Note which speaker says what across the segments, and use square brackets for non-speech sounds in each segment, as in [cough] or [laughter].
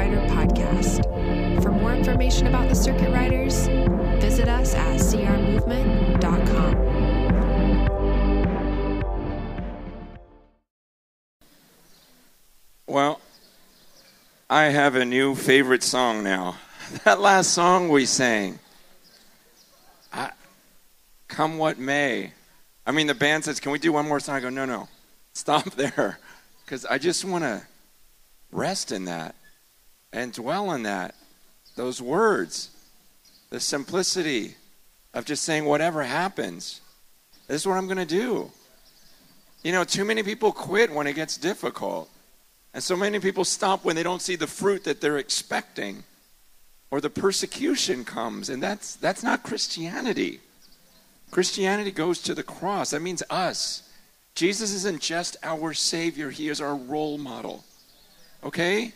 Speaker 1: Rider podcast. For more information about the Circuit Riders, visit us at crmovement.com.
Speaker 2: Well, I have a new favorite song now. [laughs] That last song we sang, I, Come What May. I mean, the band says, Can we do one more song? I go, No, no, stop [laughs] there. Because I just want to rest in that and dwell in that. Those words, the simplicity of just saying, Whatever happens, this is what I'm going to do. You know, too many people quit when it gets difficult. And so many people stop when they don't see the fruit that they're expecting or the persecution comes. And that's, that's not Christianity. Christianity goes to the cross. That means us. Jesus isn't just our Savior, He is our role model. Okay?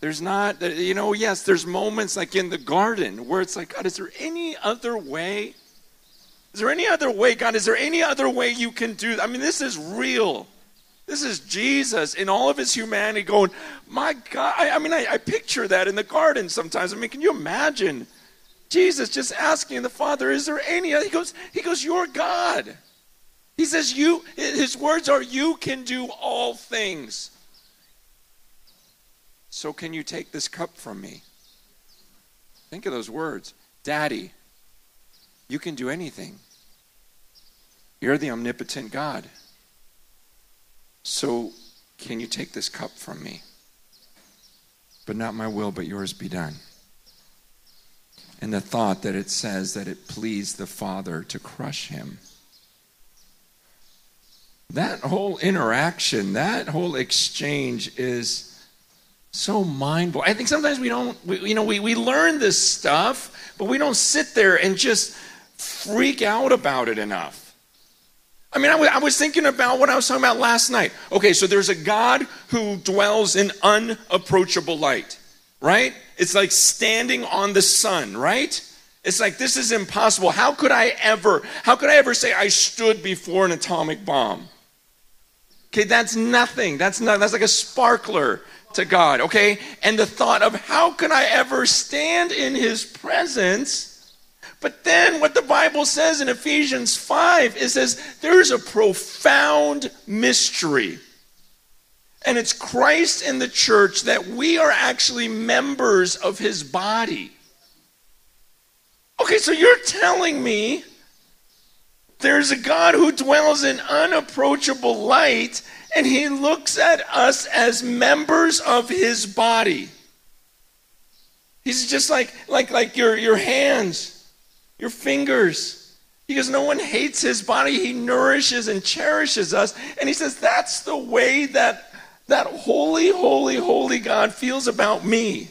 Speaker 2: There's not, uh, you know, yes, there's moments like in the garden where it's like, God, is there any other way? Is there any other way, God? Is there any other way you can do? I mean, this is real. This is Jesus in all of his humanity going, My God. I, I mean, I, I, picture that in the garden sometimes. I mean, can you imagine Jesus just asking the Father, Is there any? other? He goes, He goes, You're God. He says, You, his words are, You can do all things. So can you take this cup from me? Think of those words. Daddy, you can do anything. You're the omnipotent God. So, can you take this cup from me? But not my will, but yours be done. And the thought that it says that it pleased the Father to crush him. That whole interaction, that whole exchange is so mind blowing. I think sometimes we don't, we, you know, we, we learn this stuff, but we don't sit there and just freak out about it enough. I mean, I was, I was thinking about what I was talking about last night. Okay, so there's a God who dwells in unapproachable light, right? It's like standing on the sun, right? It's like this is impossible. How could I ever, how could I ever say I stood before an atomic bomb? Okay, that's nothing. That's not that's like a sparkler to God, okay? And the thought of how can I ever stand in his presence? But then what the Bible says in Ephesians 5 it says there's a profound mystery. And it's Christ in the church that we are actually members of his body. Okay, so you're telling me there's a God who dwells in unapproachable light and he looks at us as members of his body. He's just like like like your your hands your fingers. Because no one hates his body. He nourishes and cherishes us. And he says, that's the way that that holy, holy, holy God feels about me.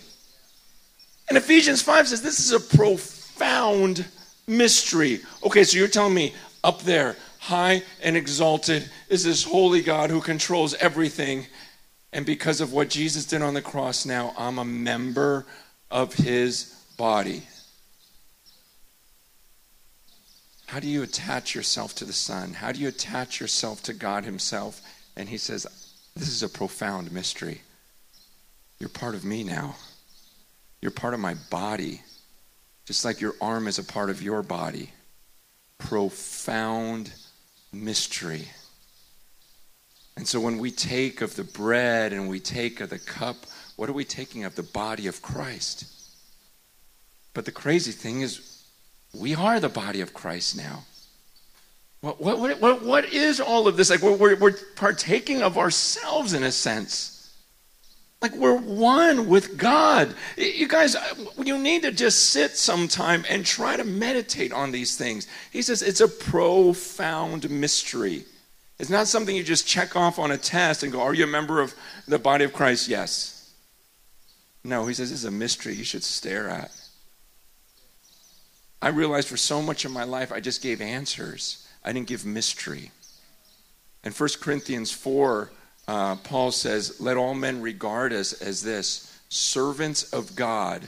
Speaker 2: And Ephesians 5 says this is a profound mystery. Okay, so you're telling me up there, high and exalted, is this holy God who controls everything. And because of what Jesus did on the cross, now I'm a member of his body. How do you attach yourself to the Son? How do you attach yourself to God Himself? And He says, This is a profound mystery. You're part of me now. You're part of my body, just like your arm is a part of your body. Profound mystery. And so when we take of the bread and we take of the cup, what are we taking of? The body of Christ. But the crazy thing is, we are the body of Christ now. What, what, what, what is all of this? Like, we're, we're partaking of ourselves in a sense. Like, we're one with God. You guys, uh, you need to just sit sometime and try to meditate on these things. He says it's a profound mystery. It's not something you just check off on a test and go, Are you a member of the body of Christ? Yes. No, he says it's a mystery you should stare at. I realized for so much of my life, I just gave answers. I didn't give mystery. And 1 Corinthians 4, uh, Paul says, Let all men regard us as this servants of God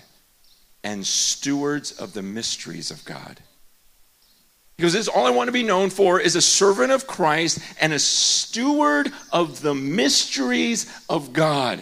Speaker 2: and stewards of the mysteries of God. Because this all I want to be known for is a servant of Christ and a steward of the mysteries of God.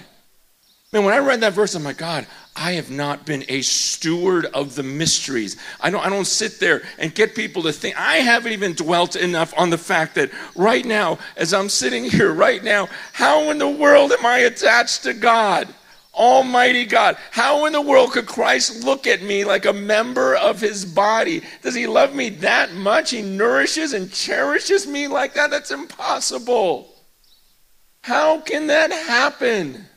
Speaker 2: Man, when I read that verse, I'm like, God, I have not been a steward of the mysteries. I don't, I don't sit there and get people to think. I haven't even dwelt enough on the fact that right now, as I'm sitting here right now, how in the world am I attached to God? Almighty God. How in the world could Christ look at me like a member of his body? Does he love me that much? He nourishes and cherishes me like that? That's impossible. How can that happen?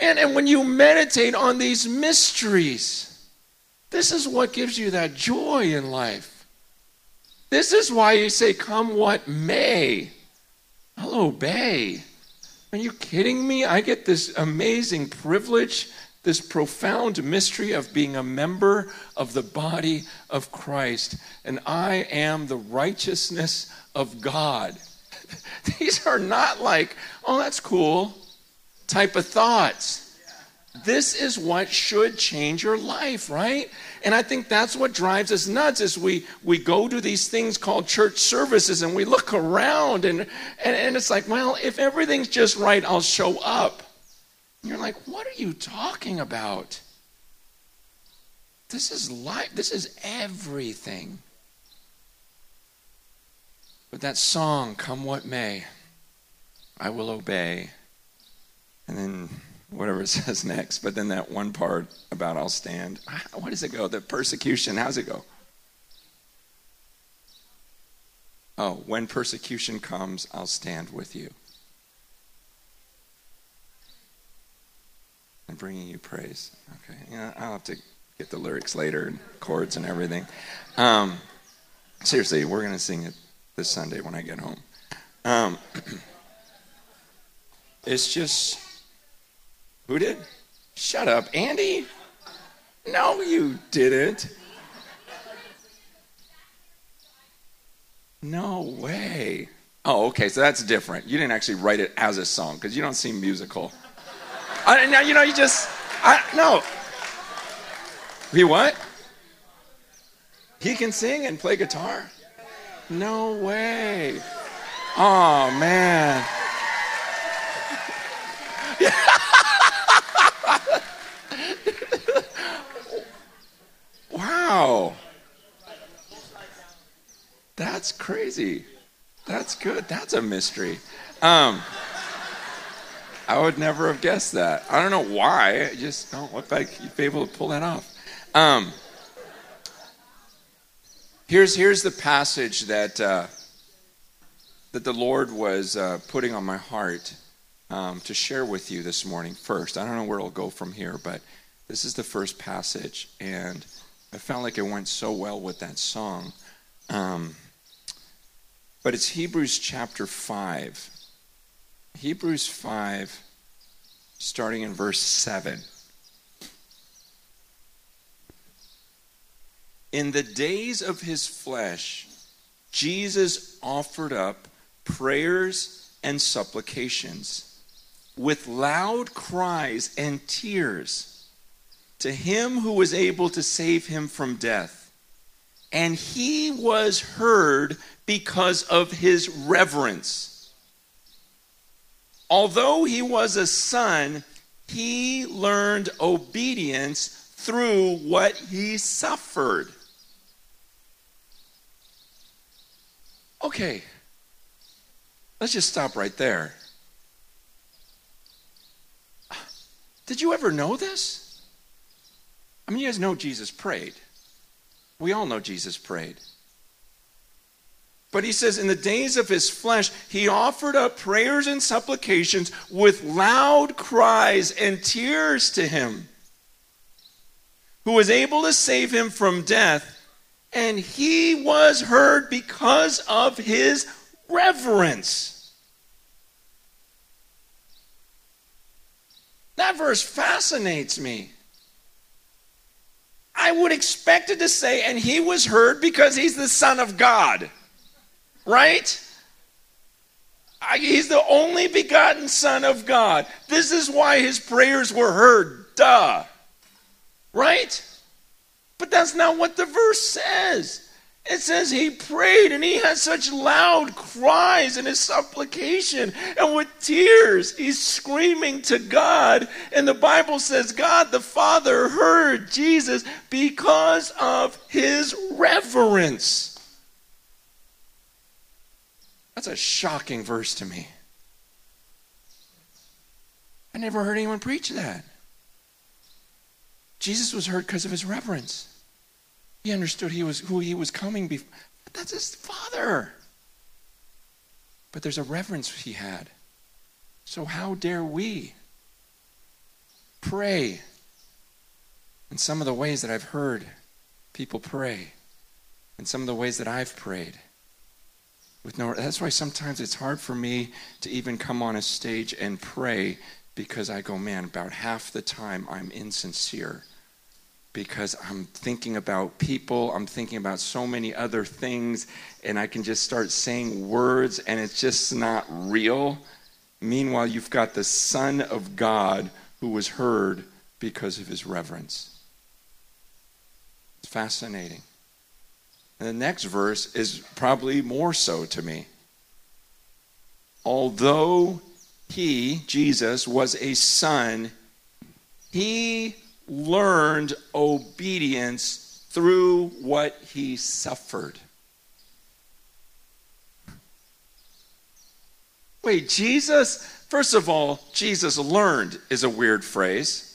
Speaker 2: And, and when you meditate on these mysteries, this is what gives you that joy in life. This is why you say, Come what may, I'll obey. Are you kidding me? I get this amazing privilege, this profound mystery of being a member of the body of Christ, and I am the righteousness of God. [laughs] These are not like, oh, that's cool type of thoughts. This is what should change your life, right? And I think that's what drives us nuts is we, we go to these things called church services and we look around and, and, and it's like, well, if everything's just right, I'll show up. And you're like, what are you talking about? This is life. This is everything. But that song, Come What May, I will obey. And then whatever it [laughs] says next, but then that one part about I'll stand. What does it go? The persecution, how's it go? Oh, when persecution comes, I'll stand with you. And bringing you praise. Okay, yeah, I'll have to get the lyrics later and chords and everything. Um, seriously, we're going to sing it this Sunday when I get home. Um, [clears throat] it's just who did? Shut up, Andy. No, you didn't. No way. Oh, okay, so that's different. You didn't actually write it as a song because you don't seem musical. I, now, you know, you just, I, no. He what? He can sing and play guitar? No way. Oh, man. Wow. That's crazy. That's good. That's a mystery. Um, I would never have guessed that. I don't know why. It just don't look like you'd be able to pull that off. Um, here's here's the passage that uh, that the Lord was uh, putting on my heart um, to share with you this morning. First, I don't know where it'll go from here, but this is the first passage, and I felt like it went so well with that song. Um, but it's Hebrews chapter 5. Hebrews 5, starting in verse 7. In the days of his flesh, Jesus offered up prayers and supplications with loud cries and tears to him who was able to save him from death. And he was heard because of his reverence. Although he was a son, he learned obedience through what he suffered. Okay, let's just stop right there. Did you ever know this? I mean, you guys know Jesus prayed. We all know Jesus prayed. But he says, in the days of his flesh, he offered up prayers and supplications with loud cries and tears to him, who was able to save him from death. And he was heard because of his reverence. That verse fascinates me. I would expect it to say, and he was heard because he's the Son of God. Right? He's the only begotten Son of God. This is why his prayers were heard. Duh. Right? But that's not what the verse says. It says he prayed and he had such loud cries in his supplication and with tears he's screaming to God. And the Bible says God the Father heard Jesus because of his reverence. That's a shocking verse to me. I never heard anyone preach that. Jesus was heard because of his reverence. He understood he was who he was coming before. That's his father. But there's a reverence he had. So how dare we pray in some of the ways that I've heard people pray, in some of the ways that I've prayed? With no, that's why sometimes it's hard for me to even come on a stage and pray because I go, man, about half the time I'm insincere because I'm thinking about people, I'm thinking about so many other things, and I can just start saying words and it's just not real. Meanwhile, you've got the Son of God who was heard because of his reverence. It's fascinating. And the next verse is probably more so to me. Although he, Jesus, was a son, he learned obedience through what he suffered. Wait, Jesus, first of all, Jesus learned is a weird phrase.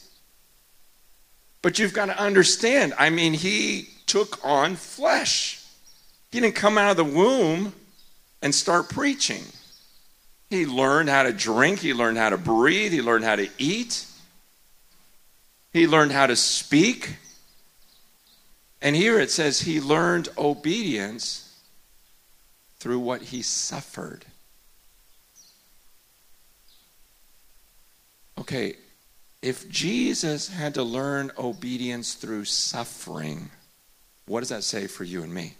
Speaker 2: But you've got to understand, I mean, he took on flesh. He didn't come out of the womb and start preaching. He learned how to drink, he learned how to breathe, he learned how to eat. He learned how to speak. And here it says he learned obedience through what he suffered. Okay, if Jesus had to learn obedience through suffering, what does that say for you and me?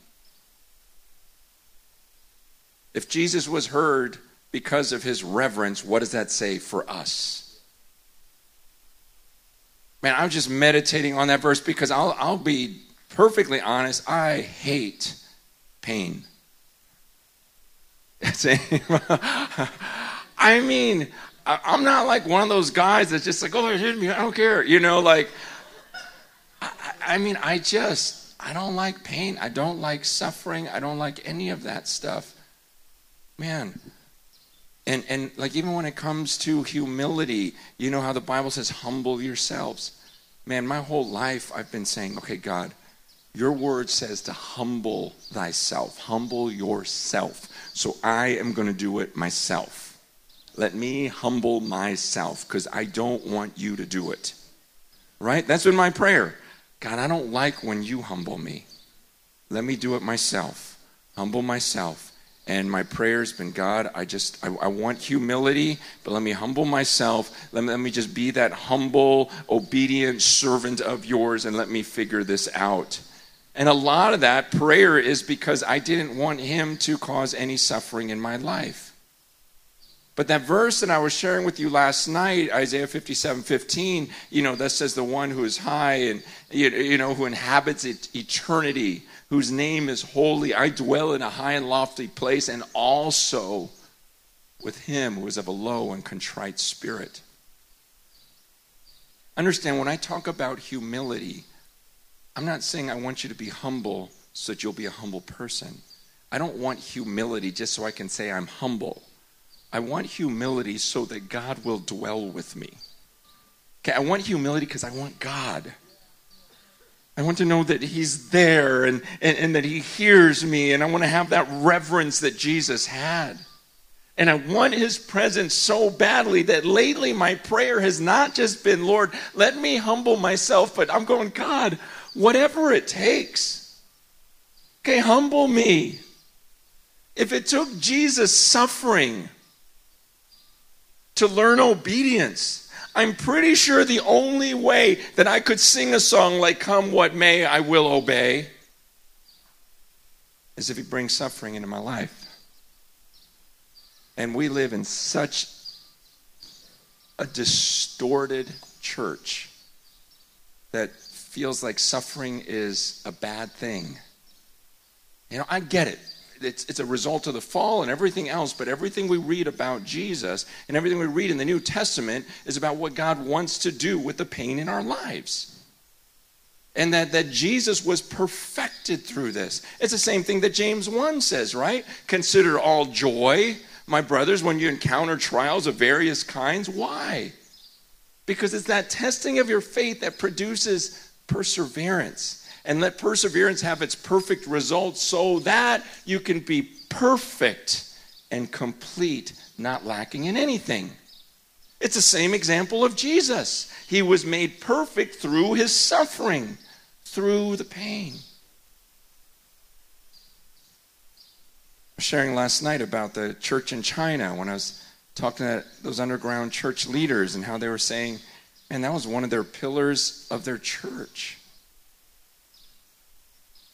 Speaker 2: If Jesus was heard because of his reverence, what does that say for us? Man, I'm just meditating on that verse because I'll, I'll be perfectly honest. I hate pain. [laughs] [laughs] I mean, I'm not like one of those guys that's just like, oh, it hit me. I don't care. You know, like, I, I mean, I just, I don't like pain. I don't like suffering. I don't like any of that stuff. Man, and, and like even when it comes to humility, you know how the Bible says, humble yourselves. Man, my whole life I've been saying, okay, God, your word says to humble thyself, humble yourself. So I am going to do it myself. Let me humble myself because I don't want you to do it. Right? That's been my prayer. God, I don't like when you humble me. Let me do it myself. Humble myself and my prayer has been god i just I, I, want humility but let me humble myself. Let me, let me just be that humble obedient servant of yours and let me figure this out. And a lot of that prayer is because i didn't want him to cause any suffering in my life. But that verse that I was sharing with you last night, Isaiah 57 15, you know, that says the one who is high and, you know, who inhabits eternity whose name is holy. I dwell in a high and lofty place, and also with him who is of a low and contrite spirit. Understand, when I talk about humility, I'm not saying I want you to be humble so that you'll be a humble person. I don't want humility just so I can say I'm humble. I want humility so that God will dwell with me. Okay, I want humility because I want God. I want to know that He's there and, and, and, that He hears me, and I want to have that reverence that Jesus had. And I want His presence so badly that lately my prayer has not just been, Lord, let me humble myself, but I'm going, God, whatever it takes. Okay, humble me. If it took Jesus suffering to learn obedience, I'm pretty sure the only way that I could sing a song like Come What May, I Will Obey is if He brings suffering into my life. And we live in such a distorted church that feels like suffering is a bad thing. You know, I get it. It's, it's a result of the fall and everything else, but everything we read about Jesus and everything we read in the New Testament is about what God wants to do with the pain in our lives and that, that Jesus was perfected through this. It's the same thing that James 1 says, right? Consider all joy, my brothers, when you encounter trials of various kinds. Why? Because it's that testing of your faith that produces perseverance. And let perseverance have its perfect results so that you can be perfect and complete, not lacking in anything. It's the same example of Jesus. He was made perfect through his suffering, through the pain. I was sharing last night about the church in China when I was talking to those underground church leaders and how they were saying, man, that was one of their pillars of their church.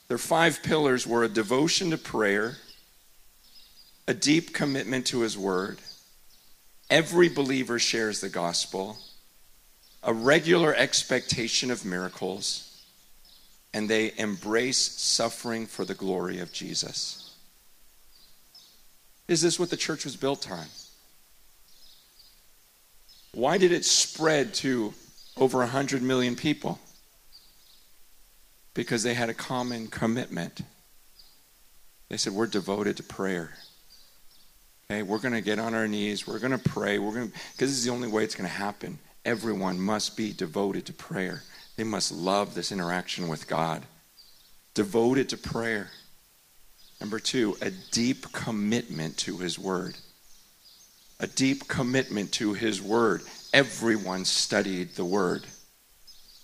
Speaker 2: Their five pillars were a devotion to prayer, a deep commitment to his word, Every believer shares the gospel, a regular expectation of miracles, and they embrace suffering for the glory of Jesus. Is this what the church was built on? Why did it spread to over 100 million people? Because they had a common commitment. They said, We're devoted to prayer. Okay, we're going to get on our knees. We're going to pray. We're going because this is the only way it's going to happen. Everyone must be devoted to prayer. They must love this interaction with God. Devoted to prayer. Number two, a deep commitment to His Word. A deep commitment to His Word. Everyone studied the Word.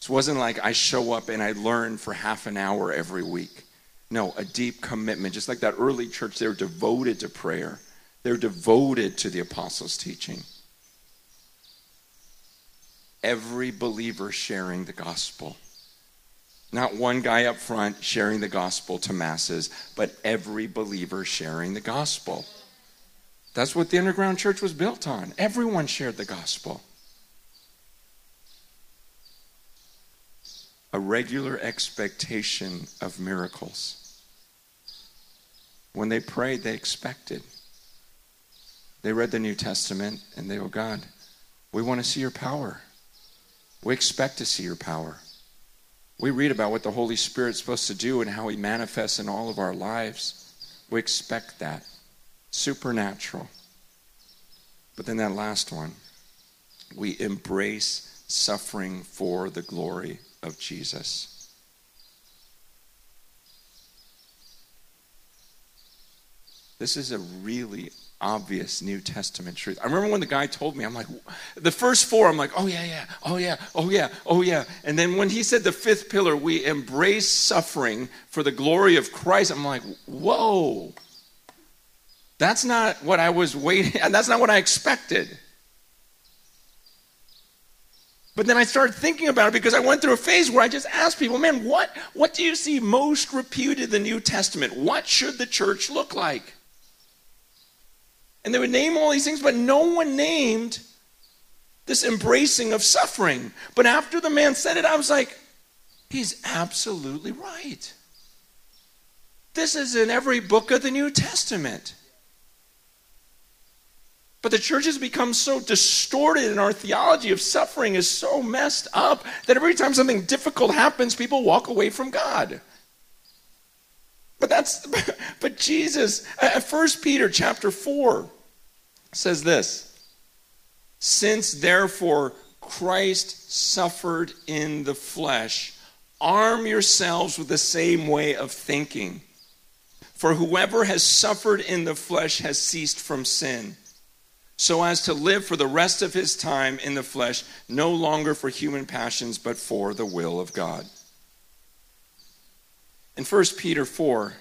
Speaker 2: This wasn't like I show up and I learn for half an hour every week. No, a deep commitment. Just like that early church, they were devoted to prayer. They're devoted to the apostles' teaching. Every believer sharing the gospel. Not one guy up front sharing the gospel to masses, but every believer sharing the gospel. That's what the underground church was built on. Everyone shared the gospel. A regular expectation of miracles. When they prayed, they expected. They read the New Testament and they go, God, we want to see your power. We expect to see your power. We read about what the Holy Spirit's supposed to do and how he manifests in all of our lives. We expect that. Supernatural. But then that last one, we embrace suffering for the glory of Jesus. This is a really obvious New Testament truth. I remember when the guy told me, I'm like, the first four, I'm like, oh yeah, yeah, oh yeah, oh yeah, oh yeah. And then when he said the fifth pillar, we embrace suffering for the glory of Christ, I'm like, whoa. That's not what I was waiting, [laughs] that's not what I expected. But then I started thinking about it because I went through a phase where I just asked people, man, what, what do you see most reputed in the New Testament? What should the church look like? And they would name all these things, but no one named this embracing of suffering. But after the man said it, I was like, he's absolutely right. This is in every book of the New Testament. But the church has become so distorted, and our theology of suffering is so messed up that every time something difficult happens, people walk away from God. But that's [laughs] but Jesus, uh, First Peter chapter 4 says this. Since therefore Christ suffered in the flesh, arm yourselves with the same way of thinking. For whoever has suffered in the flesh has ceased from sin, so as to live for the rest of his time in the flesh, no longer for human passions, but for the will of God. In 1 Peter 4,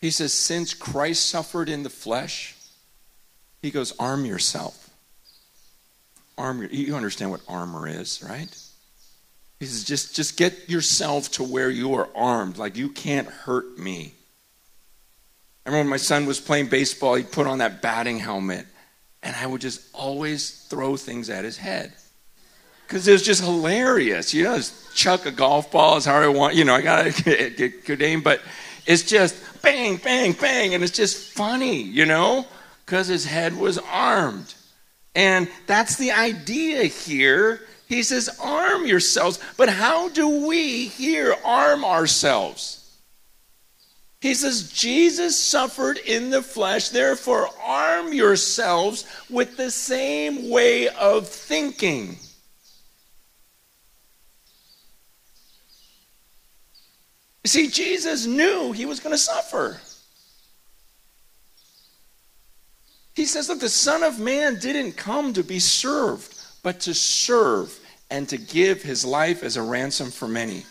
Speaker 2: he says, Since Christ suffered in the flesh, he goes, arm yourself. Arm your, you understand what armor is, right? He says, just, just get yourself to where you are armed, like you can't hurt me. Remember when my son was playing baseball, he'd put on that batting helmet, and I would just always throw things at his head because it was just hilarious. You know, just chuck a golf ball as hard as I want. You know, I got to [laughs] get good aim, but it's just bang, bang, bang, and it's just funny, you know, because his head was armed. And that's the idea here. He says, arm yourselves. But how do we here arm ourselves? He says, Jesus suffered in the flesh, therefore arm yourselves with the same way of thinking. You see, Jesus knew he was going to suffer. He says, Look, the Son of Man didn't come to be served, but to serve and to give his life as a ransom for many.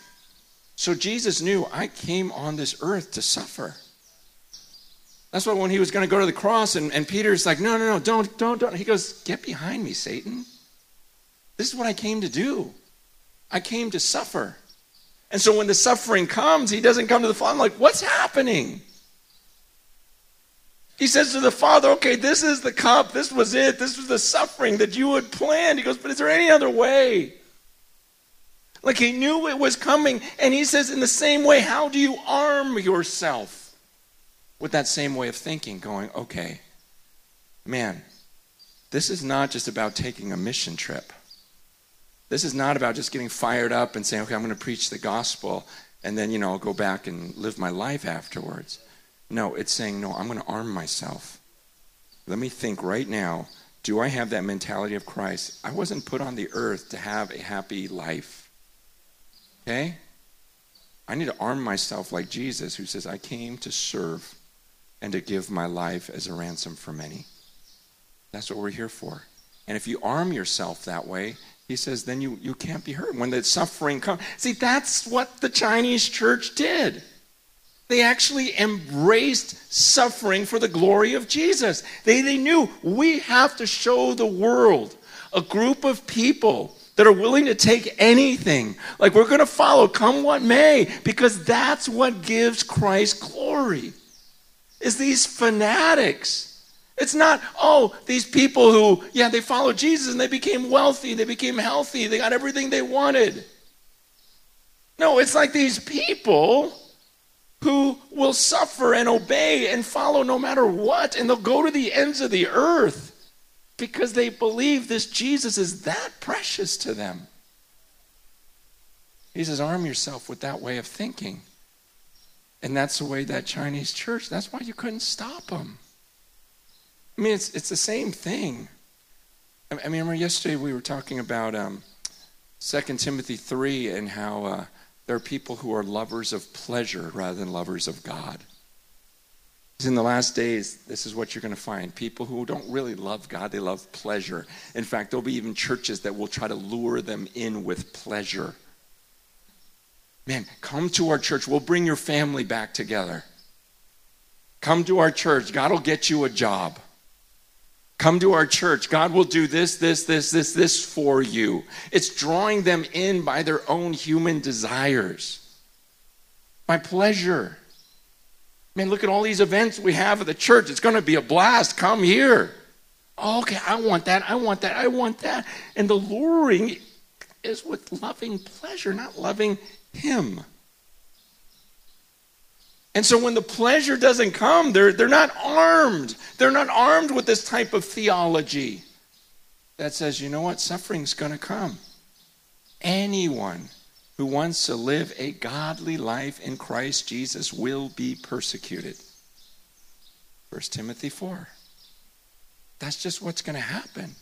Speaker 2: So Jesus knew, I came on this earth to suffer. That's why when he was going to go to the cross, and, and Peter's like, No, no, no, don't, don't, don't. He goes, Get behind me, Satan. This is what I came to do. I came to suffer. And so when the suffering comes, he doesn't come to the Father. I'm like, What's happening? He says to the Father, okay, this is the cup. This was it. This was the suffering that you had planned. He goes, but is there any other way? Like he knew it was coming. And he says, in the same way, how do you arm yourself with that same way of thinking? Going, okay, man, this is not just about taking a mission trip. This is not about just getting fired up and saying, okay, I'm going to preach the gospel and then, you know, I'll go back and live my life afterwards. No, it's saying, no, I'm going to arm myself. Let me think right now do I have that mentality of Christ? I wasn't put on the earth to have a happy life. Okay? I need to arm myself like Jesus, who says, I came to serve and to give my life as a ransom for many. That's what we're here for. And if you arm yourself that way, he says, then you, you can't be hurt. When the suffering comes. See, that's what the Chinese church did. They actually embraced suffering for the glory of Jesus. They, they knew we have to show the world a group of people that are willing to take anything. Like we're going to follow, come what may, because that's what gives Christ glory. Is these fanatics. It's not, oh, these people who, yeah, they followed Jesus and they became wealthy, they became healthy, they got everything they wanted. No, it's like these people who will suffer and obey and follow no matter what, and they'll go to the ends of the earth because they believe this Jesus is that precious to them. He says, arm yourself with that way of thinking. And that's the way that Chinese church, that's why you couldn't stop them. I mean, it's, it's the same thing. I, I remember yesterday we were talking about um, 2 Timothy 3 and how uh, there are people who are lovers of pleasure rather than lovers of God. In the last days, this is what you're going to find. People who don't really love God, they love pleasure. In fact, there'll be even churches that will try to lure them in with pleasure. Man, come to our church. We'll bring your family back together. Come to our church. God will get you a job. Come to our church. God will do this, this, this, this, this for you. It's drawing them in by their own human desires, by pleasure. Man, look at all these events we have at the church. It's going to be a blast. Come here. Oh, okay, I want that. I want that. I want that. And the luring is with loving pleasure, not loving Him. And so when the pleasure doesn't come, they're, they're not armed. They're not armed with this type of theology that says, you know what, suffering's going to come. Anyone who wants to live a godly life in Christ Jesus will be persecuted. 1 Timothy 4. That's just what's going to happen.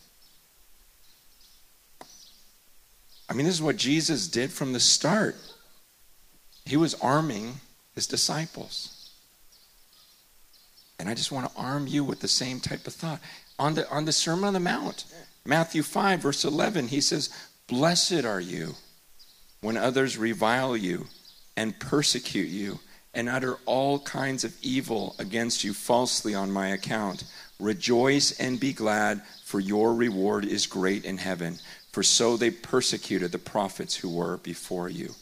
Speaker 2: I mean, this is what Jesus did from the start. He was arming his disciples. And I just want to arm you with the same type of thought. On the, on the Sermon on the Mount, Matthew 5, verse 11, he says, Blessed are you when others revile you and persecute you and utter all kinds of evil against you falsely on my account. Rejoice and be glad, for your reward is great in heaven. For so they persecuted the prophets who were before you.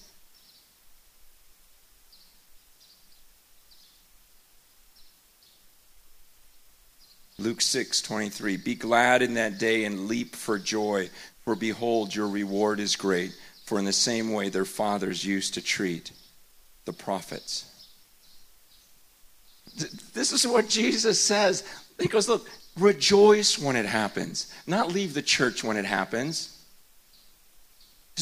Speaker 2: Luke 6 23. Be glad in that day and leap for joy, for behold, your reward is great. For in the same way their fathers used to treat the prophets. This is what Jesus says. He goes, Look, rejoice when it happens, not leave the church when it happens.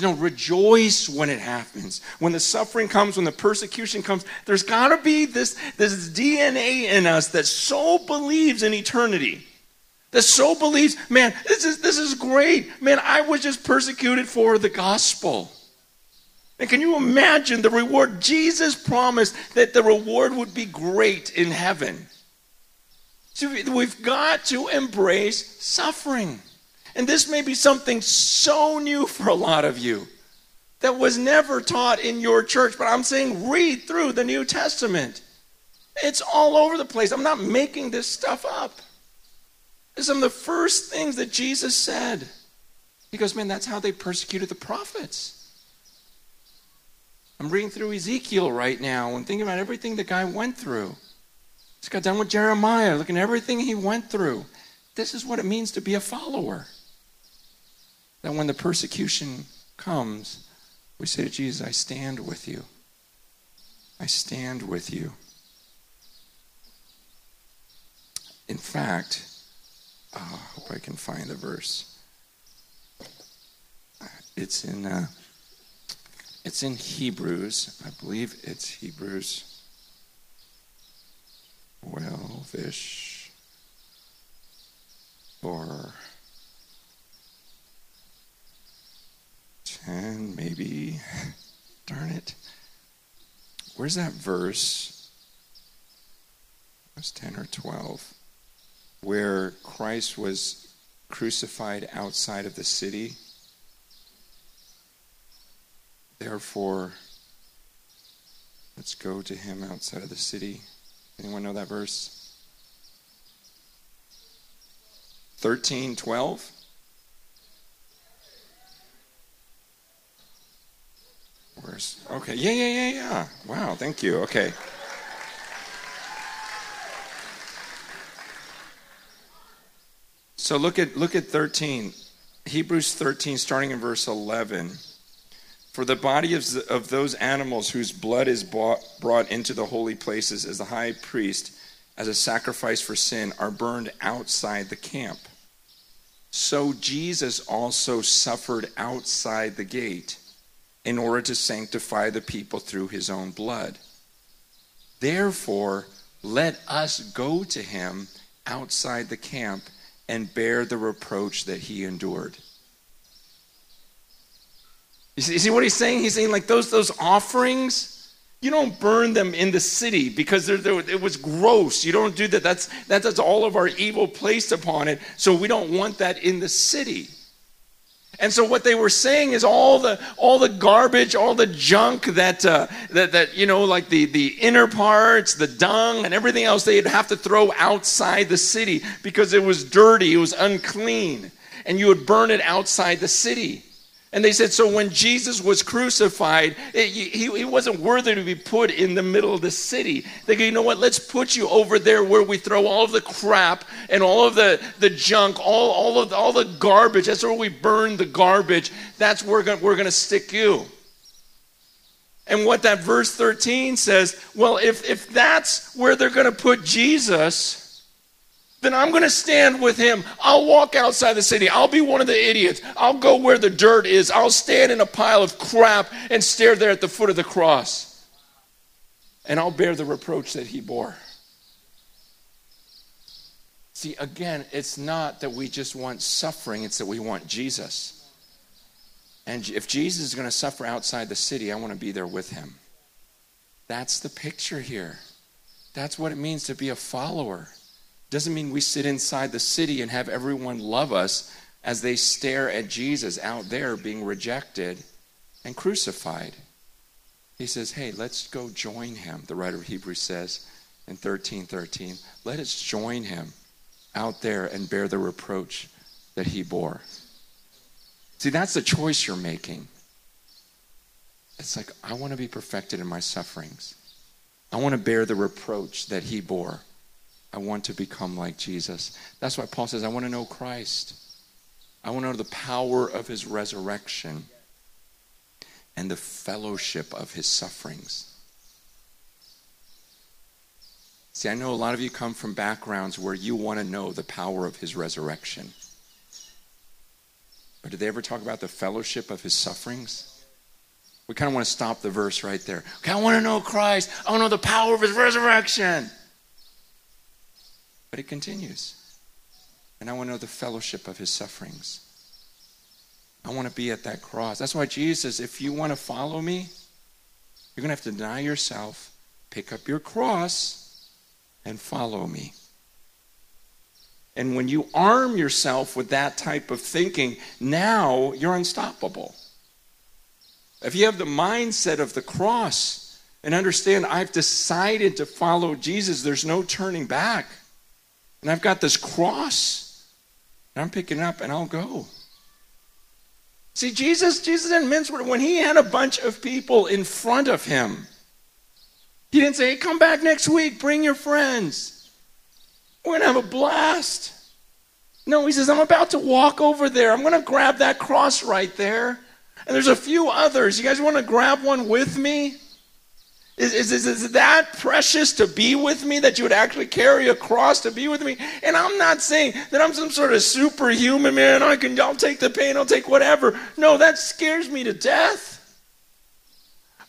Speaker 2: No rejoice when it happens. When the suffering comes, when the persecution comes, there's got to be this, this DNA in us that so believes in eternity. That so believes, man, this is, this is great. Man, I was just persecuted for the gospel. And can you imagine the reward? Jesus promised that the reward would be great in heaven. So we've got to embrace suffering. And this may be something so new for a lot of you that was never taught in your church, but I'm saying read through the New Testament. It's all over the place. I'm not making this stuff up. It's some of the first things that Jesus said. He goes, Man, that's how they persecuted the prophets. I'm reading through Ezekiel right now and thinking about everything the guy went through. Just got done with Jeremiah, looking at everything he went through. This is what it means to be a follower that when the persecution comes, we say to Jesus, I stand with you. I stand with you. In fact, I hope I can find the verse. It's in uh, it's in Hebrews. I believe it's Hebrews 12 ish or 10, maybe. [laughs] Darn it. Where's that verse? It was 10 or 12. Where Christ was crucified outside of the city. Therefore, let's go to him outside of the city. Anyone know that verse? 13, 12? Where's okay? Yeah, yeah, yeah, yeah. Wow, thank you. Okay. So look at look at 13. Hebrews 13 starting in verse 11. For the body of, of those animals whose blood is bought, brought into the holy places as the high priest as a sacrifice for sin are burned outside the camp. So Jesus also suffered outside the gate in order to sanctify the people through his own blood. Therefore, let us go to him outside the camp and bear the reproach that he endured. You see, you see, what he's saying? He's saying, like, those, those offerings, you don't burn them in the city because they're, they're, it was gross. You don't do that. That's, that's all of our evil placed upon it. So we don't want that in the city. And so what they were saying is all the all the garbage, all the junk that uh, that that you know, like the the inner parts, the dung, and everything else, they'd have to throw outside the city because it was dirty, it was unclean, and you would burn it outside the city. And they said, so when Jesus was crucified, it, he, he wasn't worthy to be put in the middle of the city. They go, you know what? Let's put you over there where we throw all of the crap and all of the, the junk, all, all, of the, all the garbage. That's where we burn the garbage. That's where we're going to stick you. And what that verse 13 says, well, if, if that's where they're going to put Jesus, then I'm going to stand with him. I'll walk outside the city. I'll be one of the idiots. I'll go where the dirt is. I'll stand in a pile of crap and stare there at the foot of the cross. And I'll bear the reproach that he bore. See, again, it's not that we just want suffering, it's that we want Jesus. And if Jesus is going to suffer outside the city, I want to be there with him. That's the picture here. That's what it means to be a follower. Doesn't mean we sit inside the city and have everyone love us as they stare at Jesus out there being rejected and crucified. He says, Hey, let's go join him, the writer of Hebrews says in 13 13. Let us join him out there and bear the reproach that he bore. See, that's the choice you're making. It's like, I want to be perfected in my sufferings. I want to bear the reproach that he bore. I want to become like Jesus. That's why Paul says, I want to know Christ. I want to know the power of his resurrection and the fellowship of his sufferings. See, I know a lot of you come from backgrounds where you want to know the power of his resurrection. But did they ever talk about the fellowship of his sufferings? We kind of want to stop the verse right there. Okay, I want to know Christ. I want to know the power of his resurrection. But it continues. And I want to know the fellowship of his sufferings. I want to be at that cross. That's why Jesus if you want to follow me, you're going to have to deny yourself, pick up your cross, and follow me. And when you arm yourself with that type of thinking, now you're unstoppable. If you have the mindset of the cross and understand, I've decided to follow Jesus, there's no turning back. And I've got this cross, and I'm picking up, and I'll go. See, Jesus, Jesus didn't mince when he had a bunch of people in front of him. He didn't say, hey, come back next week, bring your friends. We're going to have a blast. No, he says, I'm about to walk over there. I'm going to grab that cross right there. And there's a few others. You guys want to grab one with me? Is, is, is, is that precious to be with me that you would actually carry a cross to be with me? And I'm not saying that I'm some sort of superhuman man. I can, I'll take the pain, I'll take whatever. No, that scares me to death.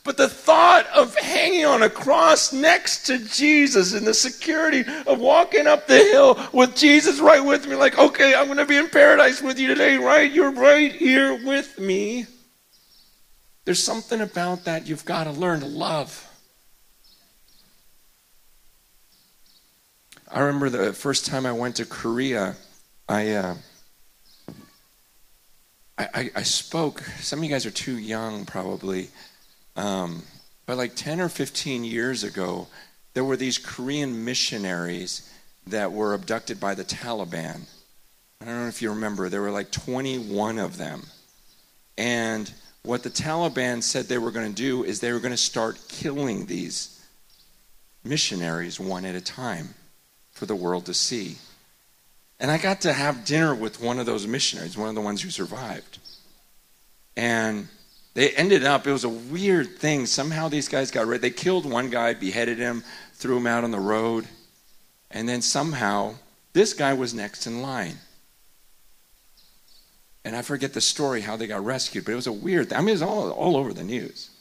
Speaker 2: But the thought of hanging on a cross next to Jesus and the security of walking up the hill with Jesus right with me, like, okay, I'm going to be in paradise with you today, right? You're right here with me. There's something about that you've got to learn to love. I remember the first time I went to Korea, I, uh, I, I, spoke. Some of you guys are too young, probably. Um, but like 10 or 15 years ago, there were these Korean missionaries that were abducted by the Taliban. I don't know if you remember, there were like 21 of them. And what the Taliban said they were going to do is they were going to start killing these missionaries one at a time for the world to see. And I got to have dinner with one of those missionaries, one of the ones who survived. And they ended up, it was a weird thing. Somehow these guys got rid. They killed one guy, beheaded him, threw him out on the road. And then somehow this guy was next in line. And I forget the story how they got rescued, but it was a weird thing. I mean, it was all, all over the news.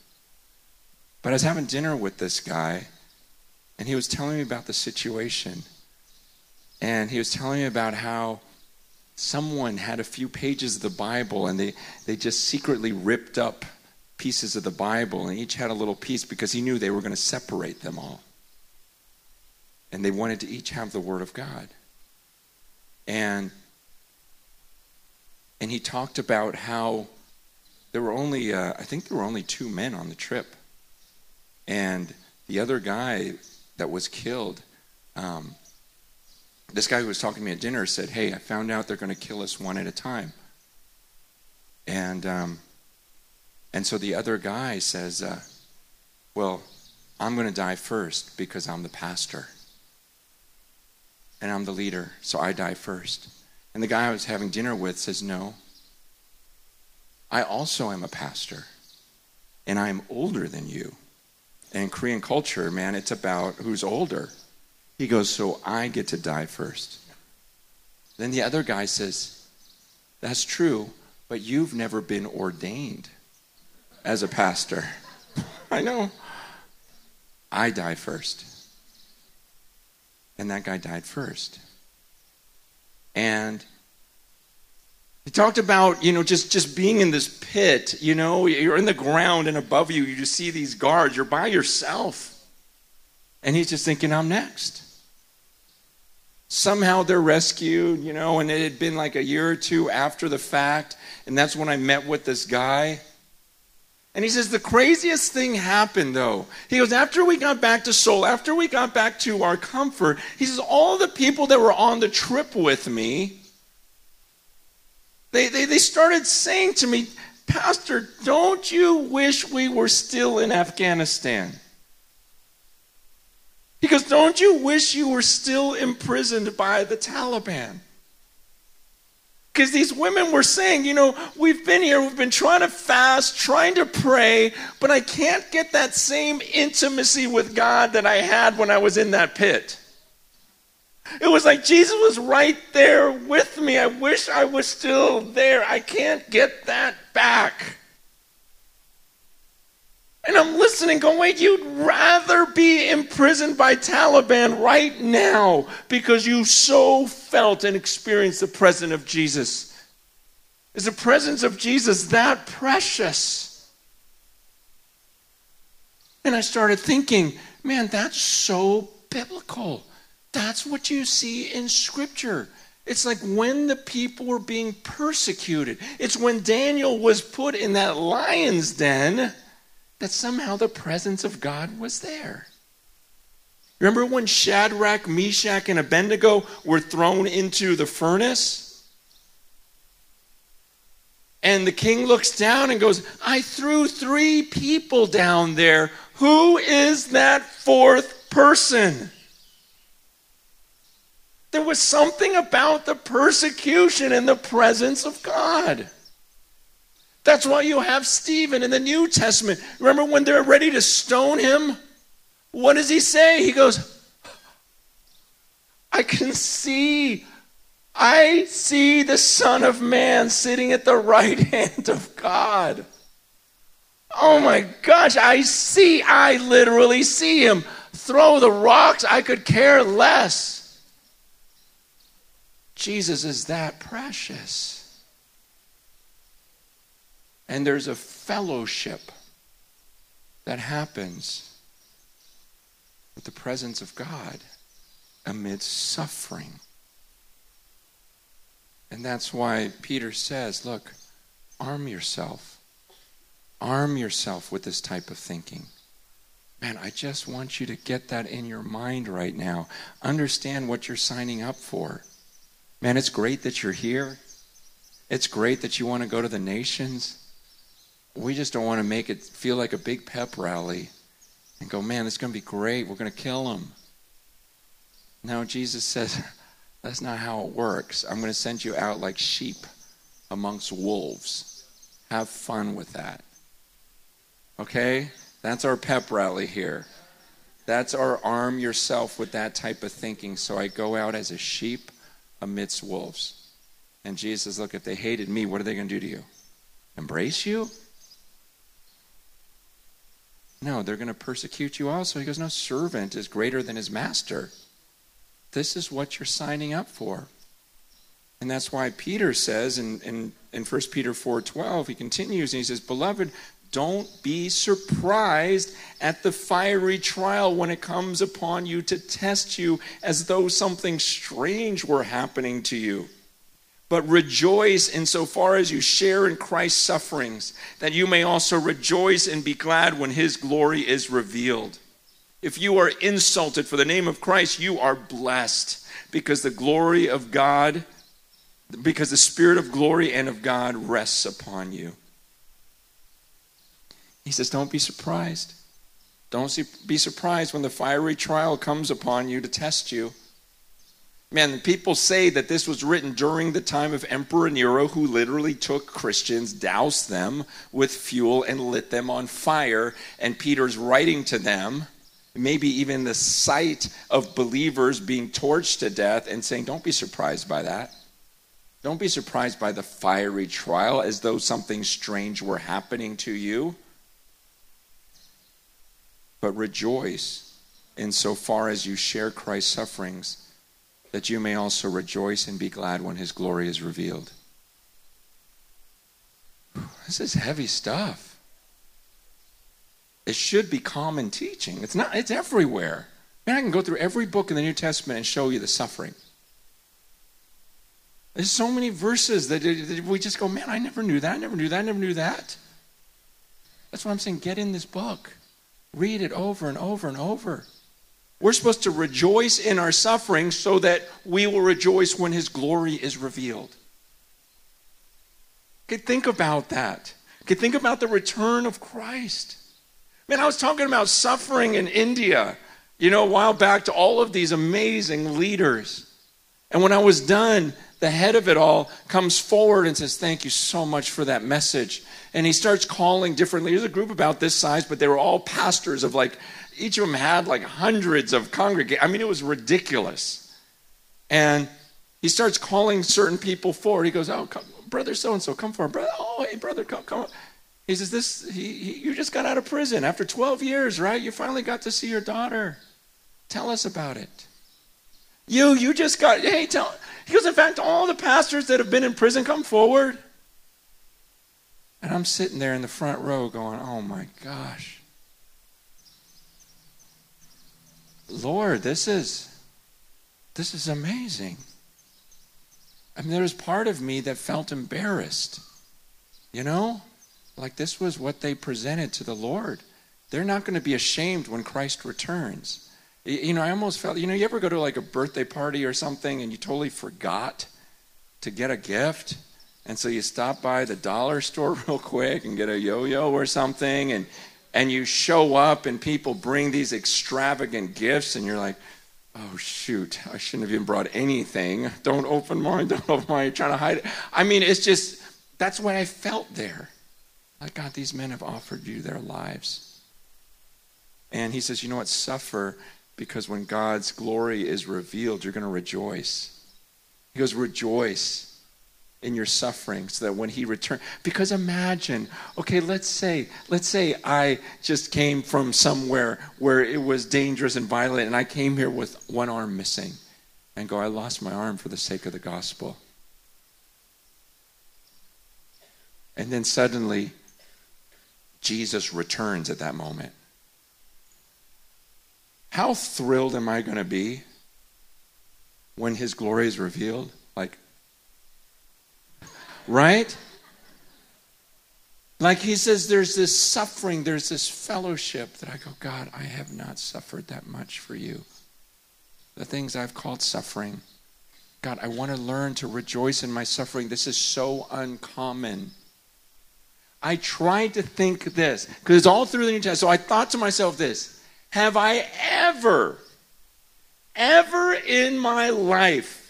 Speaker 2: But I was having dinner with this guy, and he was telling me about the situation. And he was telling me about how someone had a few pages of the Bible and they, they just secretly ripped up pieces of the Bible and each had a little piece because he knew they were going to separate them all. And they wanted to each have the Word of God. And and he talked about how there were only, uh, I think there were only two men on the trip. And the other guy that was killed, um, this guy who was talking to me at dinner said, Hey, I found out they're going to kill us one at a time. And, um, and so the other guy says, uh, Well, I'm going to die first because I'm the pastor. And I'm the leader, so I die first. And the guy I was having dinner with says, No, I also am a pastor, and I am older than you. And Korean culture, man, it's about who's older. He goes, So I get to die first. Then the other guy says, That's true, but you've never been ordained as a pastor. [laughs] I know. I die first. And that guy died first. And he talked about, you know, just, just being in this pit, you know, you're in the ground and above you, you just see these guards, you're by yourself. And he's just thinking, I'm next. Somehow they're rescued, you know, and it had been like a year or two after the fact. And that's when I met with this guy. And he says, the craziest thing happened though. He goes, after we got back to Seoul, after we got back to our comfort, he says, all the people that were on the trip with me, they, they, they started saying to me, Pastor, don't you wish we were still in Afghanistan? Because don't you wish you were still imprisoned by the Taliban? Because these women were saying, you know, we've been here, we've been trying to fast, trying to pray, but I can't get that same intimacy with God that I had when I was in that pit. It was like Jesus was right there with me. I wish I was still there. I can't get that back. And I'm listening, going, wait, you'd rather be imprisoned by Taliban right now because you so felt and experienced the presence of Jesus. Is the presence of Jesus that precious? And I started thinking, man, that's so biblical. That's what you see in Scripture. It's like when the people were being persecuted, it's when Daniel was put in that lion's den that somehow the presence of God was there. Remember when Shadrach, Meshach, and Abednego were thrown into the furnace? And the king looks down and goes, I threw three people down there. Who is that fourth person? There was something about the persecution and the presence of God. That's why you have Stephen in the New Testament. Remember when they're ready to stone him? What does he say? He goes, I can see, I see the Son of Man sitting at the right [laughs] hand of God. Oh my gosh, I see, I literally see him. Throw the rocks, I could care less. Jesus is that precious. And there's a fellowship that happens with the presence of God amidst suffering. And that's why Peter says, look, arm yourself. Arm yourself with this type of thinking. Man, I just want you to get that in your mind right now. Understand what you're signing up for. Man, it's great that you're here. It's great that you want to go to the nations we just don't want to make it feel like a big pep rally and go, man, it's going to be great. We're going to kill them. No, Jesus says, [laughs] that's not how it works. I'm going to send you out like sheep amongst wolves. Have fun with that. Okay? That's our pep rally here. That's our arm yourself with that type of thinking. So I go out as a sheep amidst wolves. And Jesus, look, if they hated me, what are they going to do to you? Embrace you? No, they're going to persecute you also. He goes, No, servant is greater than his master. This is what you're signing up for. And that's why Peter says in, in, in 1 Peter 4.12, he continues and he says, Beloved, don't be surprised at the fiery trial when it comes upon you to test you as though something strange were happening to you but rejoice insofar as you share in Christ's sufferings, that you may also rejoice and be glad when his glory is revealed. If you are insulted for the name of Christ, you are blessed because the glory of God, because the Spirit of glory and of God rests upon you. He says, Don't be surprised. Don't be surprised when the fiery trial comes upon you to test you Man, people say that this was written during the time of Emperor Nero, who literally took Christians, doused them with fuel, and lit them on fire. And Peter's writing to them, maybe even the sight of believers being torched to death, and saying, Don't be surprised by that. Don't be surprised by the fiery trial as though something strange were happening to you. But rejoice insofar as you share Christ's sufferings that you may also rejoice and be glad when his glory is revealed. This is heavy stuff. It should be common teaching. It's not, it's everywhere. Man, I can go through every book in the New Testament and show you the suffering. There's so many verses that we just go, man, I never knew that. I never knew that. I never knew that. That's what I'm saying. Get in this book, read it over and over and over. We're supposed to rejoice in our suffering so that we will rejoice when his glory is revealed. Okay, think about that. Okay, think about the return of Christ. Man, I was talking about suffering in India, you know, a while back to all of these amazing leaders. And when I was done, the head of it all comes forward and says, Thank you so much for that message. And he starts calling different leaders, a group about this size, but they were all pastors of like, each of them had like hundreds of congregations. I mean, it was ridiculous. And he starts calling certain people forward. He goes, Oh, come, brother so and so, come forward. Brother, oh, hey, brother, come, come. He says, This, he, he, you just got out of prison after 12 years, right? You finally got to see your daughter. Tell us about it. You, you just got, hey, tell, he goes, in fact, all the pastors that have been in prison come forward. And I'm sitting there in the front row going, oh my gosh. Lord, this is this is amazing. I mean, there was part of me that felt embarrassed. You know? Like this was what they presented to the Lord. They're not going to be ashamed when Christ returns. You know, I almost felt, you know, you ever go to like a birthday party or something and you totally forgot to get a gift? And so you stop by the dollar store [laughs] real quick and get a yo yo or something, and, and you show up and people bring these extravagant gifts, and you're like, oh shoot, I shouldn't have even brought anything. Don't open mine, [laughs] don't open mine, you're trying to hide it. I mean, it's just, that's what I felt there. Like, God, these men have offered you their lives. And he says, you know what? Suffer because when God's glory is revealed, you're going to rejoice. He goes, Rejoice in your suffering so that when he returns because imagine okay let's say let's say i just came from somewhere where it was dangerous and violent and i came here with one arm missing and go i lost my arm for the sake of the gospel and then suddenly jesus returns at that moment how thrilled am I going to be when his glory is revealed? Right? Like he says, there's this suffering, there's this fellowship that I go, God, I have not suffered that much for you. The things I've called suffering. God, I want to learn to rejoice in my suffering. This is so uncommon. I tried to think this because it's all through the New Testament. So I thought to myself this have I ever, ever in my life,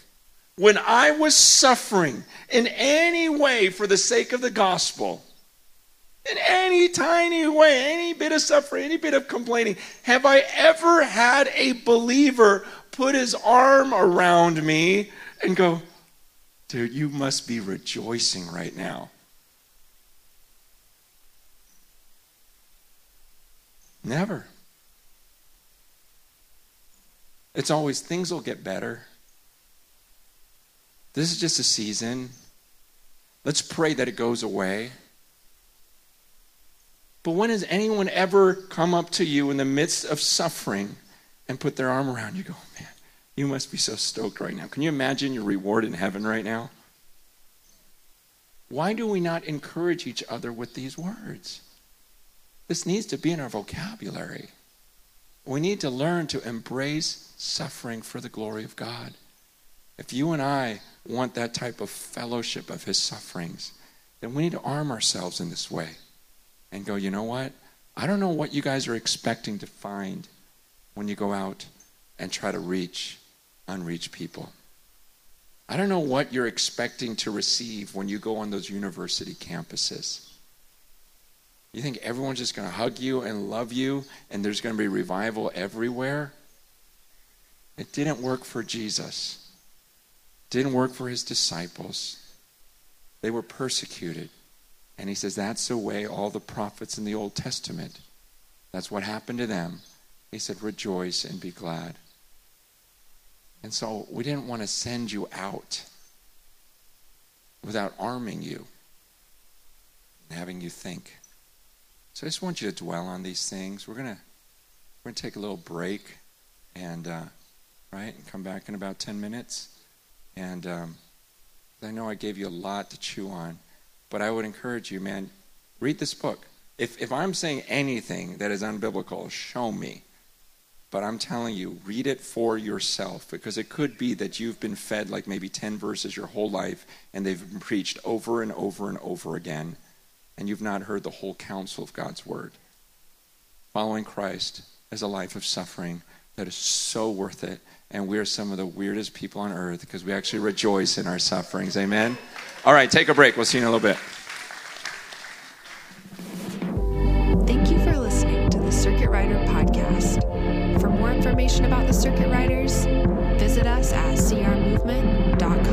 Speaker 2: when I was suffering in any way for the sake of the gospel, in any tiny way, any bit of suffering, any bit of complaining, have I ever had a believer put his arm around me and go, dude, you must be rejoicing right now? Never. It's always things will get better. This is just a season. Let's pray that it goes away. But when has anyone ever come up to you in the midst of suffering and put their arm around you? Go, man, you must be so stoked right now. Can you imagine your reward in heaven right now? Why do we not encourage each other with these words? This needs to be in our vocabulary. We need to learn to embrace suffering for the glory of God. If you and I want that type of fellowship of his sufferings, then we need to arm ourselves in this way and go, you know what? I don't know what you guys are expecting to find when you go out and try to reach unreached people. I don't know what you're expecting to receive when you go on those university campuses. You think everyone's just going to hug you and love you and there's going to be revival everywhere? It didn't work for Jesus. Didn't work for his disciples. They were persecuted. And he says that's the way all the prophets in the Old Testament. That's what happened to them. He said, rejoice and be glad. And so we didn't want to send you out without arming you and having you think. So I just want you to dwell on these things. We're gonna we're gonna take a little break and uh, right? And come back in about 10 minutes. And um, I know I gave you a lot to chew on, but I would encourage you, man, read this book. If, if I'm saying anything that is unbiblical, show me. But I'm telling you, read it for yourself because it could be that you've been fed like maybe 10 verses your whole life and they've been preached over and over and over again, and you've not heard the whole counsel of God's word. Following Christ is a life of suffering that is so worth it and we're some of the weirdest people on earth because we actually rejoice in our sufferings. Amen? All right, take a break. We'll see you in a little bit.
Speaker 1: Thank you for listening to the Circuit Rider podcast. For more information about the Circuit Riders, visit us at crmovement.com.